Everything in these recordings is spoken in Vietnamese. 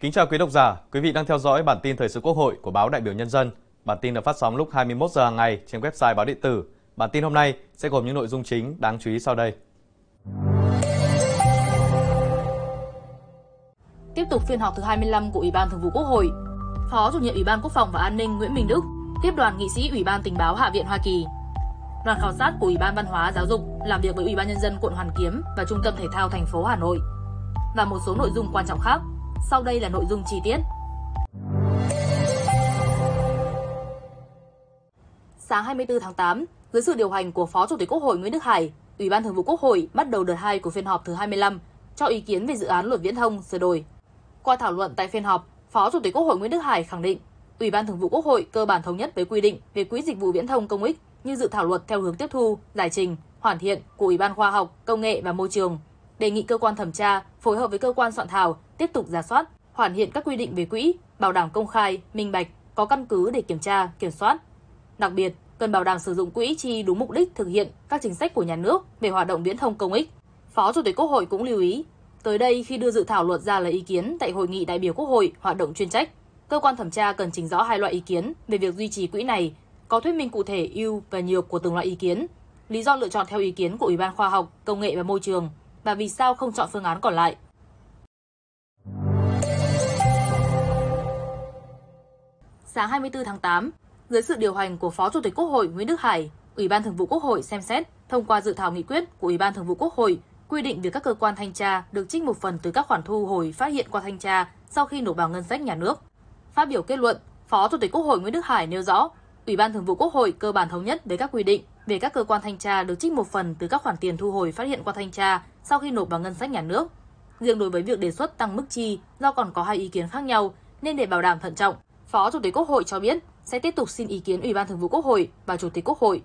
Kính chào quý độc giả, quý vị đang theo dõi bản tin thời sự Quốc hội của báo Đại biểu Nhân dân. Bản tin được phát sóng lúc 21 giờ hàng ngày trên website báo điện tử. Bản tin hôm nay sẽ gồm những nội dung chính đáng chú ý sau đây. Tiếp tục phiên họp thứ 25 của Ủy ban Thường vụ Quốc hội, Phó chủ nhiệm Ủy ban Quốc phòng và An ninh Nguyễn Minh Đức tiếp đoàn nghị sĩ Ủy ban Tình báo Hạ viện Hoa Kỳ. Đoàn khảo sát của Ủy ban Văn hóa Giáo dục làm việc với Ủy ban Nhân dân quận Hoàn Kiếm và Trung tâm Thể thao thành phố Hà Nội. Và một số nội dung quan trọng khác. Sau đây là nội dung chi tiết. Sáng 24 tháng 8, dưới sự điều hành của Phó Chủ tịch Quốc hội Nguyễn Đức Hải, Ủy ban Thường vụ Quốc hội bắt đầu đợt 2 của phiên họp thứ 25 cho ý kiến về dự án luật viễn thông sửa đổi. Qua thảo luận tại phiên họp, Phó Chủ tịch Quốc hội Nguyễn Đức Hải khẳng định, Ủy ban Thường vụ Quốc hội cơ bản thống nhất với quy định về quỹ dịch vụ viễn thông công ích như dự thảo luật theo hướng tiếp thu, giải trình, hoàn thiện của Ủy ban Khoa học, Công nghệ và Môi trường. Đề nghị cơ quan thẩm tra phối hợp với cơ quan soạn thảo tiếp tục giả soát, hoàn thiện các quy định về quỹ, bảo đảm công khai, minh bạch, có căn cứ để kiểm tra, kiểm soát. Đặc biệt, cần bảo đảm sử dụng quỹ chi đúng mục đích thực hiện các chính sách của nhà nước về hoạt động viễn thông công ích. Phó Chủ tịch Quốc hội cũng lưu ý, tới đây khi đưa dự thảo luật ra lấy ý kiến tại hội nghị đại biểu Quốc hội hoạt động chuyên trách, cơ quan thẩm tra cần trình rõ hai loại ý kiến về việc duy trì quỹ này, có thuyết minh cụ thể ưu và nhược của từng loại ý kiến, lý do lựa chọn theo ý kiến của Ủy ban Khoa học, Công nghệ và Môi trường và vì sao không chọn phương án còn lại. Sáng 24 tháng 8, dưới sự điều hành của Phó Chủ tịch Quốc hội Nguyễn Đức Hải, Ủy ban Thường vụ Quốc hội xem xét thông qua dự thảo nghị quyết của Ủy ban Thường vụ Quốc hội quy định về các cơ quan thanh tra được trích một phần từ các khoản thu hồi phát hiện qua thanh tra sau khi nộp vào ngân sách nhà nước. Phát biểu kết luận, Phó Chủ tịch Quốc hội Nguyễn Đức Hải nêu rõ, Ủy ban Thường vụ Quốc hội cơ bản thống nhất về các quy định về các cơ quan thanh tra được trích một phần từ các khoản tiền thu hồi phát hiện qua thanh tra sau khi nộp vào ngân sách nhà nước. Riêng đối với việc đề xuất tăng mức chi do còn có hai ý kiến khác nhau nên để bảo đảm thận trọng, Phó Chủ tịch Quốc hội cho biết sẽ tiếp tục xin ý kiến Ủy ban Thường vụ Quốc hội và Chủ tịch Quốc hội.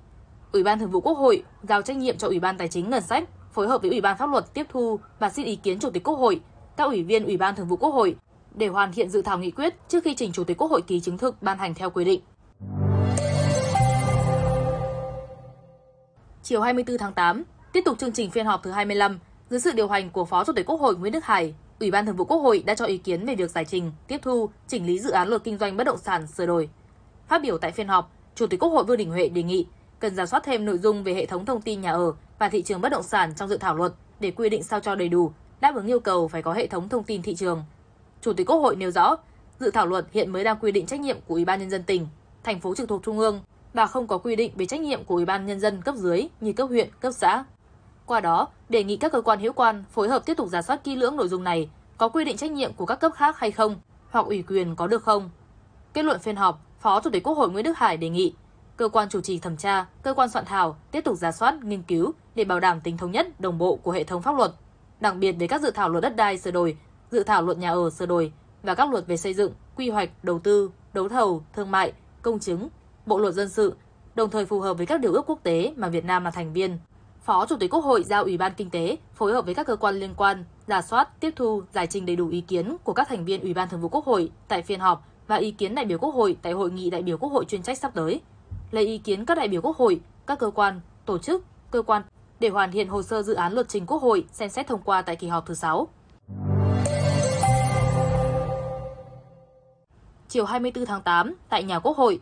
Ủy ban Thường vụ Quốc hội giao trách nhiệm cho Ủy ban Tài chính Ngân sách phối hợp với Ủy ban Pháp luật tiếp thu và xin ý kiến Chủ tịch Quốc hội, các ủy viên Ủy ban Thường vụ Quốc hội để hoàn thiện dự thảo nghị quyết trước khi trình Chủ tịch Quốc hội ký chứng thực ban hành theo quy định. Chiều 24 tháng 8, tiếp tục chương trình phiên họp thứ 25, dưới sự điều hành của Phó Chủ tịch Quốc hội Nguyễn Đức Hải, Ủy ban Thường vụ Quốc hội đã cho ý kiến về việc giải trình, tiếp thu, chỉnh lý dự án luật kinh doanh bất động sản sửa đổi. Phát biểu tại phiên họp, Chủ tịch Quốc hội Vương Đình Huệ đề nghị cần giả soát thêm nội dung về hệ thống thông tin nhà ở và thị trường bất động sản trong dự thảo luật để quy định sao cho đầy đủ, đáp ứng yêu cầu phải có hệ thống thông tin thị trường. Chủ tịch Quốc hội nêu rõ, dự thảo luật hiện mới đang quy định trách nhiệm của Ủy ban nhân dân tỉnh, thành phố trực thuộc trung ương và không có quy định về trách nhiệm của Ủy ban nhân dân cấp dưới như cấp huyện, cấp xã. Qua đó, đề nghị các cơ quan hữu quan phối hợp tiếp tục giả soát kỹ lưỡng nội dung này, có quy định trách nhiệm của các cấp khác hay không, hoặc ủy quyền có được không. Kết luận phiên họp, Phó Chủ tịch Quốc hội Nguyễn Đức Hải đề nghị cơ quan chủ trì thẩm tra, cơ quan soạn thảo tiếp tục giả soát, nghiên cứu để bảo đảm tính thống nhất, đồng bộ của hệ thống pháp luật, đặc biệt về các dự thảo luật đất đai sửa đổi, dự thảo luật nhà ở sửa đổi và các luật về xây dựng, quy hoạch, đầu tư, đấu thầu, thương mại, công chứng, bộ luật dân sự, đồng thời phù hợp với các điều ước quốc tế mà Việt Nam là thành viên. Phó Chủ tịch Quốc hội giao Ủy ban Kinh tế phối hợp với các cơ quan liên quan giả soát, tiếp thu, giải trình đầy đủ ý kiến của các thành viên Ủy ban Thường vụ Quốc hội tại phiên họp và ý kiến đại biểu Quốc hội tại hội nghị đại biểu Quốc hội chuyên trách sắp tới. Lấy ý kiến các đại biểu Quốc hội, các cơ quan, tổ chức, cơ quan để hoàn thiện hồ sơ dự án luật trình Quốc hội xem xét thông qua tại kỳ họp thứ 6. Chiều 24 tháng 8, tại nhà Quốc hội,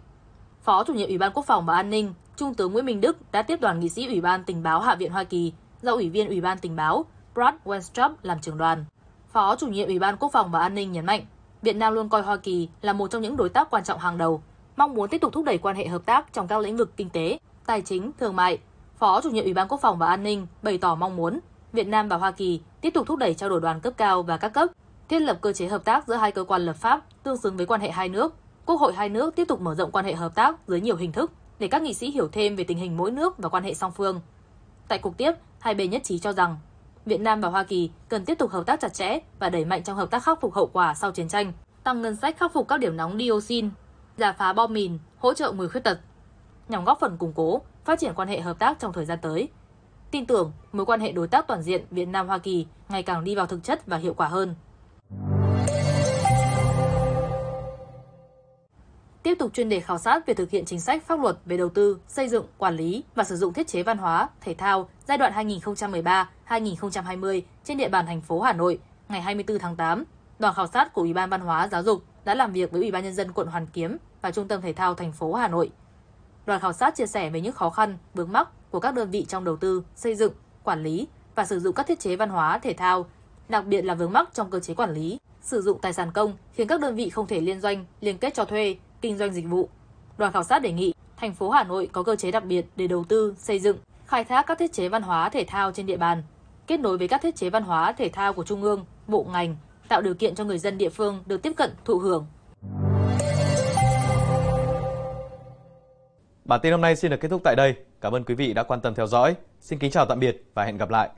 Phó chủ nhiệm Ủy ban Quốc phòng và An ninh, Trung tướng Nguyễn Minh Đức đã tiếp đoàn nghị sĩ Ủy ban Tình báo Hạ viện Hoa Kỳ do Ủy viên Ủy ban Tình báo Brad Wenstrup làm trưởng đoàn. Phó chủ nhiệm Ủy ban Quốc phòng và An ninh nhấn mạnh, Việt Nam luôn coi Hoa Kỳ là một trong những đối tác quan trọng hàng đầu, mong muốn tiếp tục thúc đẩy quan hệ hợp tác trong các lĩnh vực kinh tế, tài chính, thương mại. Phó chủ nhiệm Ủy ban Quốc phòng và An ninh bày tỏ mong muốn Việt Nam và Hoa Kỳ tiếp tục thúc đẩy trao đổi đoàn cấp cao và các cấp, thiết lập cơ chế hợp tác giữa hai cơ quan lập pháp tương xứng với quan hệ hai nước. Quốc hội hai nước tiếp tục mở rộng quan hệ hợp tác dưới nhiều hình thức để các nghị sĩ hiểu thêm về tình hình mỗi nước và quan hệ song phương. Tại cuộc tiếp, hai bên nhất trí cho rằng Việt Nam và Hoa Kỳ cần tiếp tục hợp tác chặt chẽ và đẩy mạnh trong hợp tác khắc phục hậu quả sau chiến tranh, tăng ngân sách khắc phục các điểm nóng dioxin, giả phá bom mìn, hỗ trợ người khuyết tật, nhằm góp phần củng cố, phát triển quan hệ hợp tác trong thời gian tới. Tin tưởng mối quan hệ đối tác toàn diện Việt Nam Hoa Kỳ ngày càng đi vào thực chất và hiệu quả hơn. Tiếp tục chuyên đề khảo sát về thực hiện chính sách pháp luật về đầu tư, xây dựng, quản lý và sử dụng thiết chế văn hóa, thể thao giai đoạn 2013-2020 trên địa bàn thành phố Hà Nội ngày 24 tháng 8. đoàn khảo sát của Ủy ban Văn hóa Giáo dục đã làm việc với Ủy ban nhân dân quận Hoàn Kiếm và Trung tâm Thể thao thành phố Hà Nội. Đoàn khảo sát chia sẻ về những khó khăn, vướng mắc của các đơn vị trong đầu tư, xây dựng, quản lý và sử dụng các thiết chế văn hóa thể thao, đặc biệt là vướng mắc trong cơ chế quản lý, sử dụng tài sản công khiến các đơn vị không thể liên doanh, liên kết cho thuê, kinh doanh dịch vụ. Đoàn khảo sát đề nghị thành phố Hà Nội có cơ chế đặc biệt để đầu tư, xây dựng, khai thác các thiết chế văn hóa thể thao trên địa bàn, kết nối với các thiết chế văn hóa thể thao của trung ương, bộ ngành, tạo điều kiện cho người dân địa phương được tiếp cận thụ hưởng. Bản tin hôm nay xin được kết thúc tại đây. Cảm ơn quý vị đã quan tâm theo dõi. Xin kính chào tạm biệt và hẹn gặp lại.